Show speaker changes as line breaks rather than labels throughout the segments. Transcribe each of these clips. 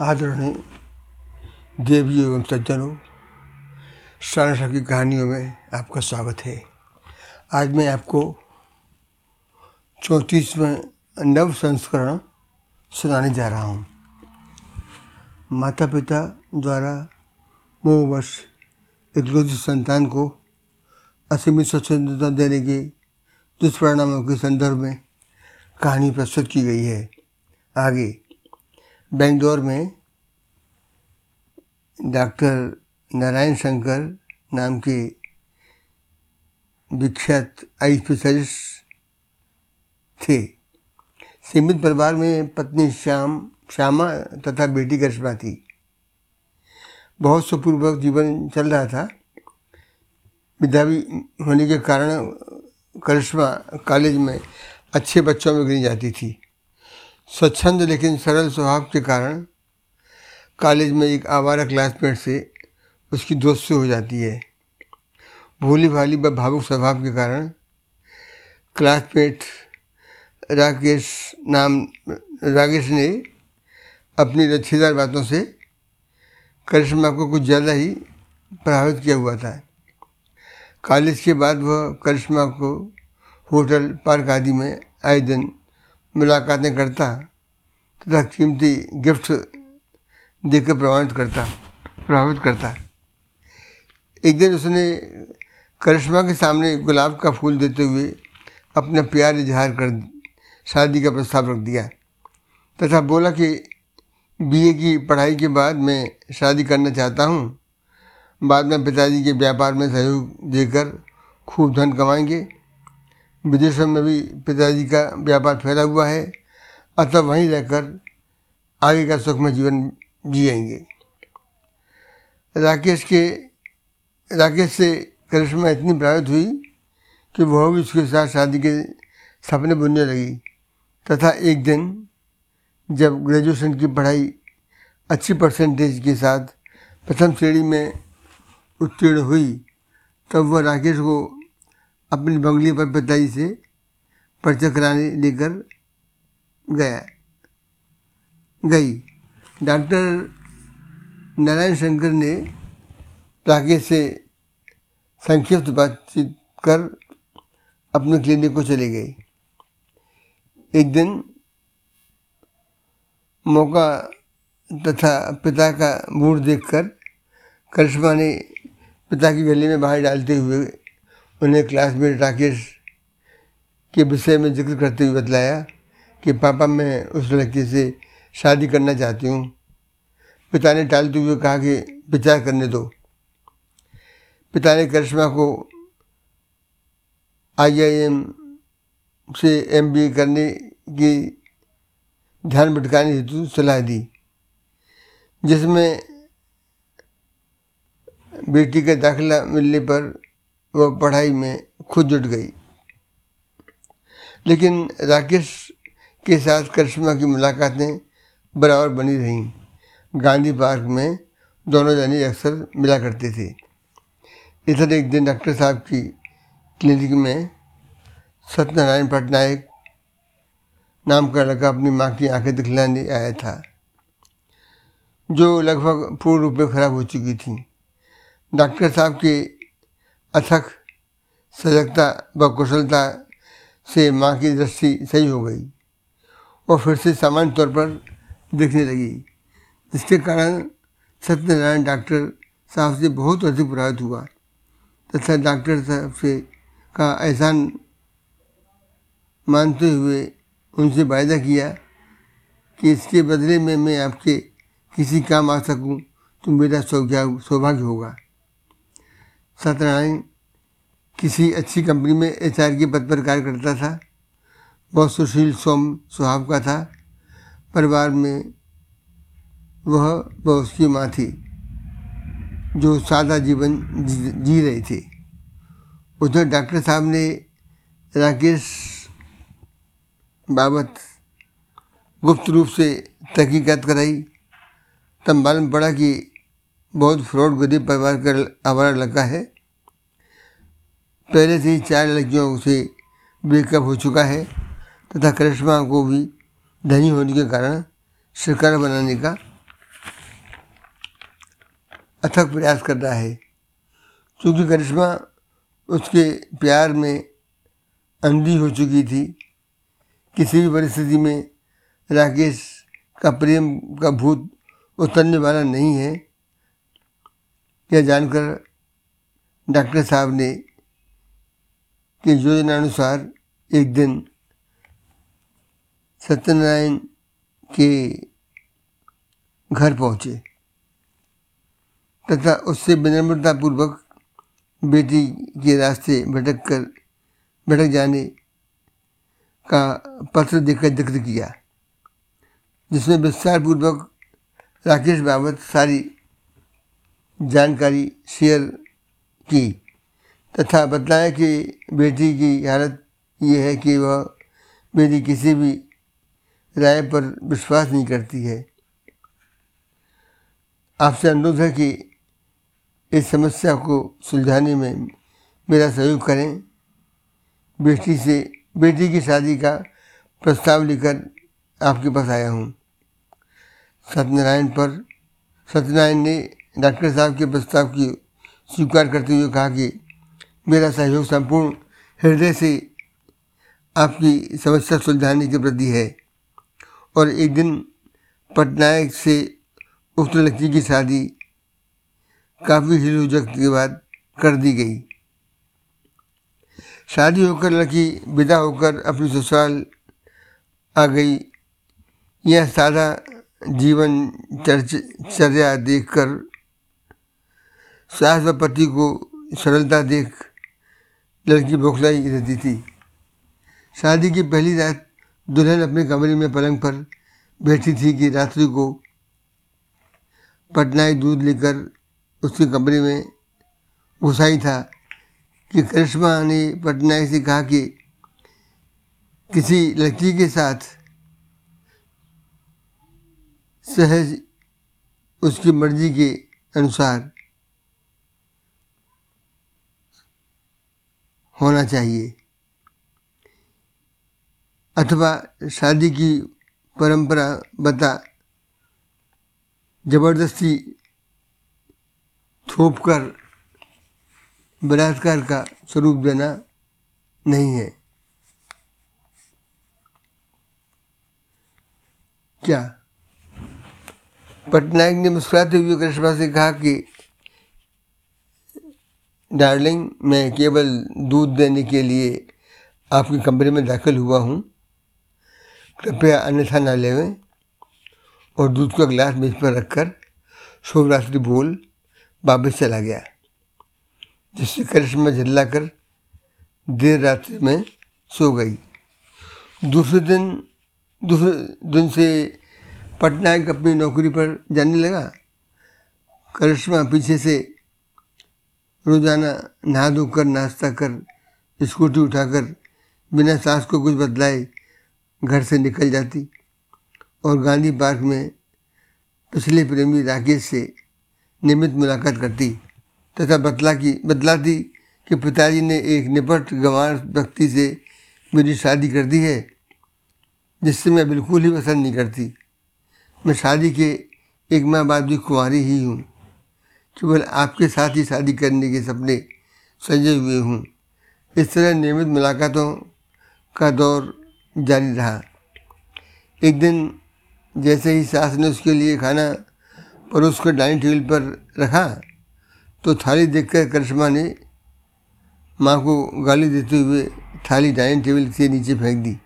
आदरणीय देवी एवं सज्जनों सारसा की कहानियों में आपका स्वागत है। आज मैं आपको चौंतीसवें नव संस्करण सुनाने जा रहा हूँ। माता पिता द्वारा मोहवश एकलौती संतान को असीमित स्वतंत्रता देने के दुष्परिणामों के संदर्भ में कहानी प्रस्तुत की गई है। आगे बेंगलोर में डॉक्टर नारायण शंकर नाम के विख्यात आई स्पेशलिस्ट थे। सीमित परिवार में पत्नी श्याम, श्यामा तथा बेटी करिश्मा थी। बहुत सुपूर्वक जीवन चल रहा था। विद्यावी होने के कारण करिश्मा कॉलेज में अच्छे बच्चों में गिनी जाती थी। स्वच्छंद लेकिन सरल स्वभाव के कारण कॉलेज में एक आवारा क्लासमेट से उसकी दोस्ती हो जाती है। भोली भाली व भावुक स्वभाव के कारण क्लासमेट राकेश नाम, राकेश ने अपनी रच्छेदार बातों से करिश्मा को कुछ ज़्यादा ही प्रभावित किया हुआ था। कॉलेज के बाद वह करिश्मा को होटल पार्क आदि में आए दिन मुलाकातें करता, तथा कीमती गिफ्ट देकर प्रभावित करता प्रभावित करता। एक दिन उसने करिश्मा के सामने गुलाब का फूल देते हुए अपना प्यार इजहार कर शादी का प्रस्ताव रख दिया, तथा बोला कि बीए की पढ़ाई के बाद मैं शादी करना चाहता हूँ। बाद में पिताजी के व्यापार में सहयोग देकर खूब धन कमाएँगे विदेशों में भी पिताजी का व्यापार फैला हुआ है अतः वहीं रहकर आगे का सुखमय जीवन जिएँगे। राकेश के, राकेश से करिश्मा इतनी प्रभावित हुई कि वह भी उसके साथ शादी के सपने बुनने लगी। तथा एक दिन जब ग्रेजुएशन की पढ़ाई अच्छी परसेंटेज के साथ प्रथम श्रेणी में उत्तीर्ण हुई, तब वह राकेश को अपनी बंगली पर पिताजी से पर्चा कराने लेकर गया। गई। डॉक्टर नारायण शंकर ने राकेश से संक्षिप्त बातचीत कर अपने क्लिनिक को चले गए। एक दिन मौका तथा पिता का मूड देखकर करिश्मा ने पिता की गली में बाहर डालते हुए उन्हें क्लासमेट राकेश के विषय में ज़िक्र करते हुए बतलाया कि पापा, मैं उस लड़की से शादी करना चाहती हूँ। पिता ने टालते हुए कहा कि विचार करने दो। पिता ने करिश्मा को आईआईएम से एमबीए करने की ध्यान भटकाने हेतु सलाह दी, जिसमें बेटी का दाखिला मिलने पर वह पढ़ाई में खुद जुट गई। लेकिन राकेश के साथ करिश्मा की मुलाकातें बराबर बनी रहीं। गांधी पार्क में दोनों जानी अक्सर मिला करते थे। इधर एक दिन डॉक्टर साहब की क्लिनिक में सत्यनारायण पटनायक नाम का लड़का अपनी माँ की आँखें दिखलाने आया था, जो लगभग पूर्ण रूप में खराब हो चुकी थी। डॉक्टर साहब के अथक, सजगता व कुशलता से माँ की दृष्टि सही हो गई और फिर से सामान्य तौर पर दिखने लगी। जिसके कारण सत्यनारायण डॉक्टर साहब से बहुत अधिक प्रभावित हुआ तथा डॉक्टर साहब से का एहसान मानते हुए उनसे वायदा किया कि इसके बदले में मैं आपके किसी काम आ सकूँ तो मेरा सौभाग्य होगा। सत्यनारायण किसी अच्छी कंपनी में एचआर के पद पर कार्य करता था। बहुत सुशील सोम स्वभाव का था। परिवार में वह व उसकी माँ थी, जो सादा जीवन जी रही थी। उधर डॉक्टर साहब ने राकेश बाबत गुप्त रूप से तहकीकत कराई। तब मालूम पड़ा कि बहुत फ्रॉड गरीब परिवार का आवारा लड़का है। पहले से ही चार लड़कियों से ब्रेकअप हो चुका है तथा करिश्मा को भी धनी होने के कारण सरकार बनाने का अथक प्रयास कर रहा है। क्योंकि करिश्मा उसके प्यार में अंधी हो चुकी थी। किसी भी परिस्थिति में राकेश का प्रेम का भूत उतरने वाला नहीं है। यह जानकर डॉक्टर साहब ने कि योजनानुसार एक दिन सत्यनारायण के घर पहुँचे तथा उससे विनम्रतापूर्वक बेटी के रास्ते भटक कर, भटक जाने का पत्र देकर ज़िक्र किया, जिसमें विस्तारपूर्वक राकेश बाबत सारी जानकारी शेयर की तथा बताया कि बेटी की हालत ये है कि वह मेरी किसी भी राय पर विश्वास नहीं करती है। आपसे अनुरोध है कि इस समस्या को सुलझाने में मेरा सहयोग करें। बेटी से, बेटी की शादी का प्रस्ताव लेकर आपके पास आया हूँ। सत्यनारायण पर, सत्यनारायण ने डॉक्टर साहब के प्रस्ताव की स्वीकार करते हुए कहा कि मेरा सहयोग संपूर्ण हृदय से आपकी समस्या सुलझाने के प्रति है और एक दिन पटनायक से उक्त लड़की की शादी काफ़ी हिलोजक के बाद कर दी गई। शादी होकर लड़की विदा होकर अपनी ससुराल आ गई। यह सादा जीवन चर्च चर्या देखकर सास व पति को सरलता देख लड़की बौखलाई रहती थी। शादी की पहली रात दुल्हन अपने कमरे में पलंग पर बैठी थी कि रात्रि को पटनायक दूध लेकर उसके कमरे में घुसाई था कि करिश्मा ने पटनायक से कहा कि किसी लड़की के साथ सहज उसकी मर्ज़ी के अनुसार होना चाहिए। अथवा शादी की परंपरा बता, ज़बरदस्ती थोप कर बलात्कार का स्वरूप देना नहीं है। क्या? पटनायक ने मुस्कुराते हुए कृष्णा से कहा कि डार्लिंग मैं केवल दूध देने के लिए आपके कमरे में दाखिल हुआ हूँ। कृपया अन्यथा न लेवें और दूध का गिलास मेज पर रखकर शुभ रात्रि बोल वापस चला गया, जिससे करिश्मा झल्लाकर देर रात्रि में सो गई। दूसरे दिन दूसरे दिन से पटनायक अपनी नौकरी पर जाने लगा। करिश्मा पीछे से रोज़ाना नहा धोकर नाश्ता कर, स्कूटी उठाकर, बिना सांस को कुछ बदलाए घर से निकल जाती और गांधी पार्क में पिछले प्रेमी राकेश से नियमित मुलाकात करती तथा बतला की, बतलाती कि पिताजी ने एक निपट गंवार व्यक्ति से मेरी शादी कर दी है, जिससे मैं बिल्कुल ही पसंद नहीं करती। मैं शादी के एक माह बाद भी कुंवारी ही हूँ। केवल आपके साथ ही शादी करने के सपने सजे हुए हूँ। इस तरह नियमित मुलाकातों का दौर जारी रहा। एक दिन जैसे ही सास ने उसके लिए खाना परोस कर डाइनिंग टेबल पर रखा तो थाली देखकर करिश्मा ने माँ को गाली देते हुए थाली डाइनिंग टेबल से नीचे फेंक दी।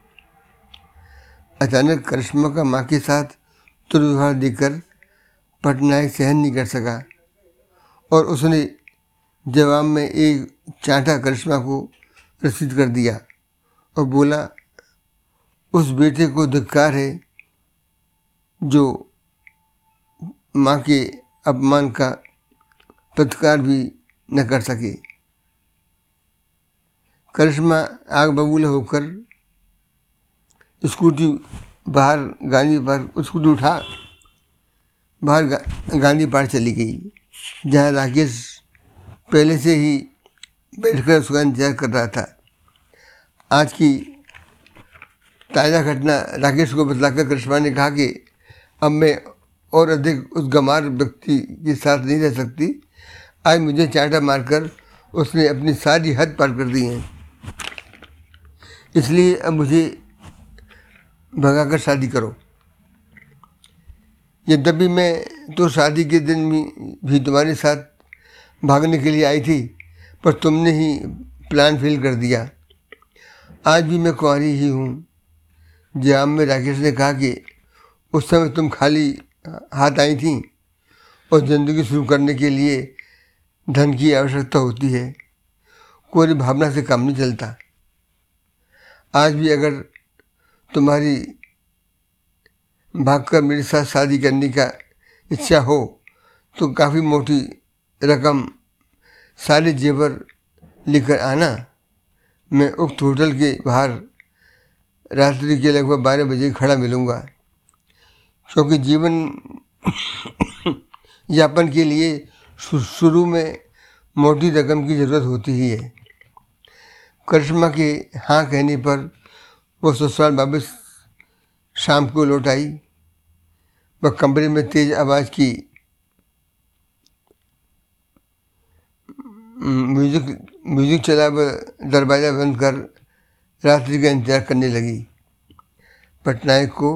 अचानक करिश्मा का माँ के साथ दुर्व्यवहार देखकर पटनायक सहन नहीं कर सका। और उसने जवाब में एक चांटा करिश्मा को रसीद कर दिया और बोला, उस बेटे को धिक्कार है जो माँ के अपमान का प्रतिकार भी न कर सके। करिश्मा आग बबूल होकर स्कूटी बाहर गांधी पार्क, स्कूटी उठा, बाहर गांधी पार्क चली गई। जहाँ राकेश पहले से ही बैठकर उसका इंतज़ार कर रहा था। आज की ताज़ा घटना राकेश को बतलाकर करिश्मा ने कहा कि अब मैं और अधिक उस गमार व्यक्ति के साथ नहीं रह सकती। आज मुझे चाटा मारकर उसने अपनी सारी हद पार कर दी है। इसलिए अब मुझे भगाकर शादी करो। यद्यपि मैं तो शादी के दिन भी, भी तुम्हारे साथ भागने के लिए आई थी पर तुमने ही प्लान फेल कर दिया। आज भी मैं कुंवारी ही हूँ। जयाम में राकेश ने कहा कि उस समय तुम खाली हाथ आई थी और ज़िंदगी शुरू करने के लिए धन की आवश्यकता होती है। कोई भावना से काम नहीं चलता। आज भी अगर तुम्हारी भागकर मेरे साथ शादी करने का इच्छा हो तो काफ़ी मोटी रकम सारे जेवर लेकर आना। मैं उक्त होटल के बाहर रात्रि के लगभग बारह बजे खड़ा मिलूँगा। क्योंकि जीवन यापन के लिए शुरू में मोटी रकम की ज़रूरत होती ही है। करिश्मा के हाँ कहने पर वो ससुराल वापस शाम को लौट आई। वह कमरे में तेज आवाज़ की म्यूज़िक म्यूज़िक चला वह दरवाज़ा बंद कर रात्रि का इंतज़ार करने लगी। पटनायक को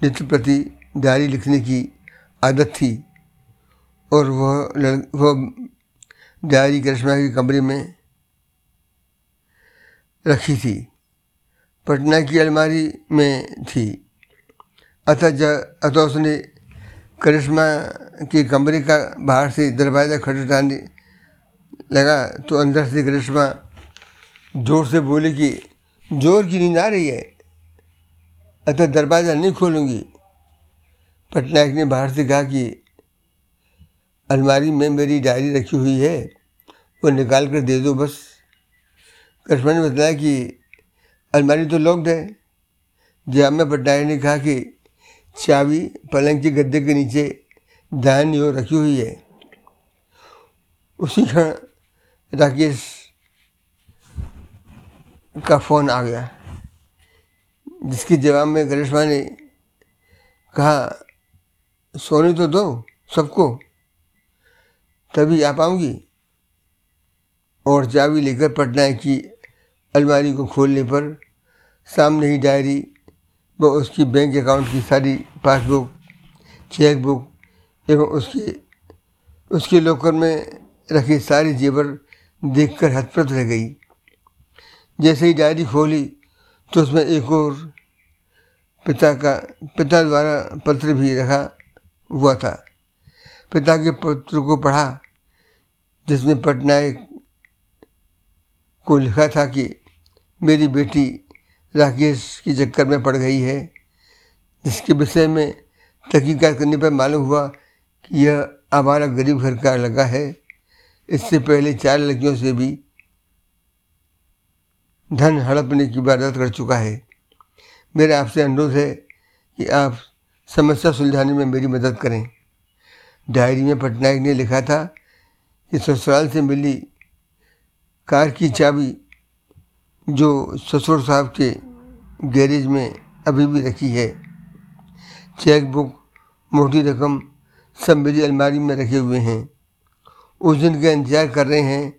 नित्य प्रति डायरी लिखने की आदत थी और वह वह डायरी करिश्मा के कमरे में रखी थी। पटना की अलमारी में थी। अतः जब अतः उसने करिश्मा के कमरे का बाहर से दरवाज़ा खटखटाने लगा तो अंदर से करिश्मा ज़ोर से बोले कि, ज़ोर की नींद आ रही है। अतः दरवाज़ा नहीं खोलूँगी। पटनायक ने बाहर से कहा कि, अलमारी में मेरी डायरी रखी हुई है, वो निकाल कर दे दो बस। करिश्मा ने बताया कि, अलमारी तो लॉक्ड है। जामिया पटनायक ने कहा कि चाबी पलंग के गद्दे के नीचे दाहिनी ओर रखी हुई है, उसी क्षण राकेश का फ़ोन आ गया, जिसके जवाब में करिश्मा ने कहा, सोने तो दो सबको, तभी आ पाऊँगी और चाबी लेकर पटना की अलमारी को खोलने पर सामने ही डायरी व उसकी बैंक अकाउंट की सारी पासबुक चेक बुक एवं उसके उसके लॉकर में रखी सारी जेवर देखकर हथप्रत रह गई। जैसे ही डायरी खोली तो उसमें एक और पिता का, पिता द्वारा पत्र भी रखा हुआ था। पिता के पत्र को पढ़ा, जिसमें पटनायक को लिखा था कि, मेरी बेटी राकेश के चक्कर में पड़ गई है। जिसके विषय में तहकीकात करने पर मालूम हुआ कि यह आवारा गरीब घर का लगा है। इससे पहले चार लड़कियों से भी धन हड़पने की वारदात कर चुका है। मेरा आपसे अनुरोध है कि आप समस्या सुलझाने में मेरी मदद करें। डायरी में पटनायक ने लिखा था कि ससुराल से मिली कार की चाबी जो ससुर साहब के गैरेज में अभी भी रखी है। चेक बुक मोटी रकम सब मेरी अलमारी में रखे हुए हैं। उस दिन का इंतज़ार कर रहे हैं,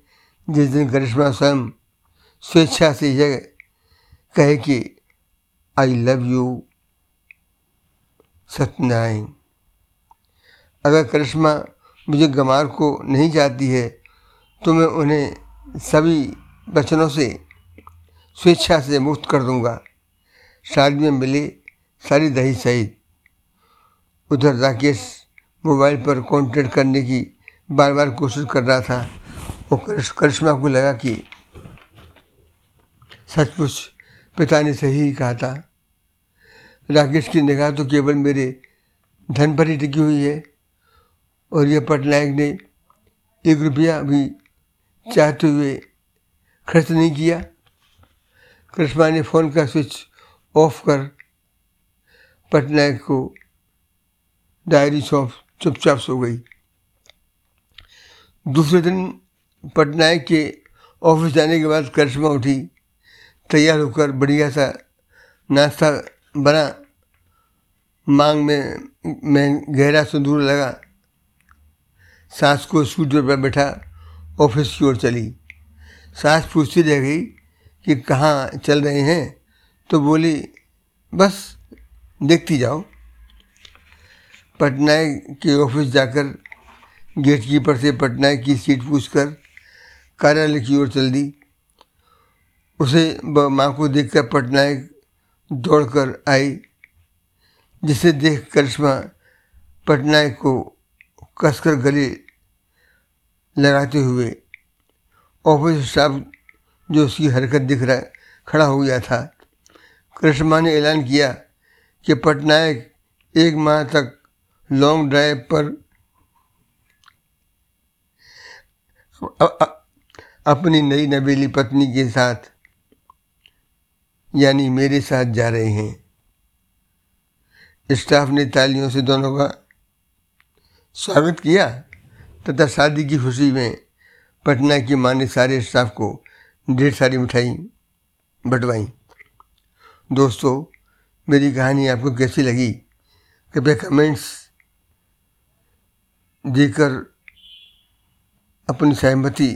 जिस दिन करिश्मा स्वयं स्वेच्छा से यह कहे कि आई लव यू सत्यनारायण। अगर करिश्मा मुझे गमार को नहीं चाहती है तो मैं उन्हें सभी वचनों से स्वेच्छा से मुक्त कर दूँगा। शादी में मिले सारी दही सहित उधर राकेश मोबाइल पर कॉन्टेक्ट करने की बार बार कोशिश कर रहा था। वो करिश्मा को लगा कि सचमुच पिता ने सही ही कहा था। राकेश की निगाह तो केवल मेरे धन पर ही टिकी हुई है और यह पटनायक ने एक रुपया भी चाहते हुए खर्च नहीं किया। करिश्मा ने फ़ोन का स्विच ऑफ़ कर पटनायक को डायरी सौंप, चुपचाप सो गई। दूसरे दिन पटनायक के ऑफ़िस जाने के बाद करिश्मा उठी, तैयार होकर बढ़िया सा नाश्ता बना। मांग में में गहरा सिंदूर लगा। सास को स्कूटर पर बैठा, ऑफ़िस की ओर चली। सास पूछती रह गई कि कहाँ चल रहे हैं तो बोली, बस, देखती जाओ। पटनायक के ऑफ़िस जाकर गेट कीपर से पटनायक की सीट पूछकर कार्यालय की ओर चल दी। उसे माँ को देखकर पटनायक दौड़कर आई, जिसे देख करिश्मा पटनायक को कसकर गले लगाते हुए ऑफ़िस स्टाफ जो उसकी हरकत दिख रहा खड़ा हो गया था। करिश्मा ने ऐलान किया कि पटनायक एक माह तक लॉन्ग ड्राइव पर अपनी नई नबेली पत्नी के साथ, यानी मेरे साथ जा रहे हैं। स्टाफ ने तालियों से दोनों का स्वागत किया तथा शादी की खुशी में पटना की माँ ने सारे स्टाफ को ढेर सारी मिठाई बंटवाई। दोस्तों, मेरी कहानी आपको कैसी लगी? कृपया कमेंट्स देकर अपनी सहमति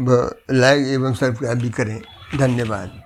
लाइक एवं सब्सक्राइब भी करें। धन्यवाद।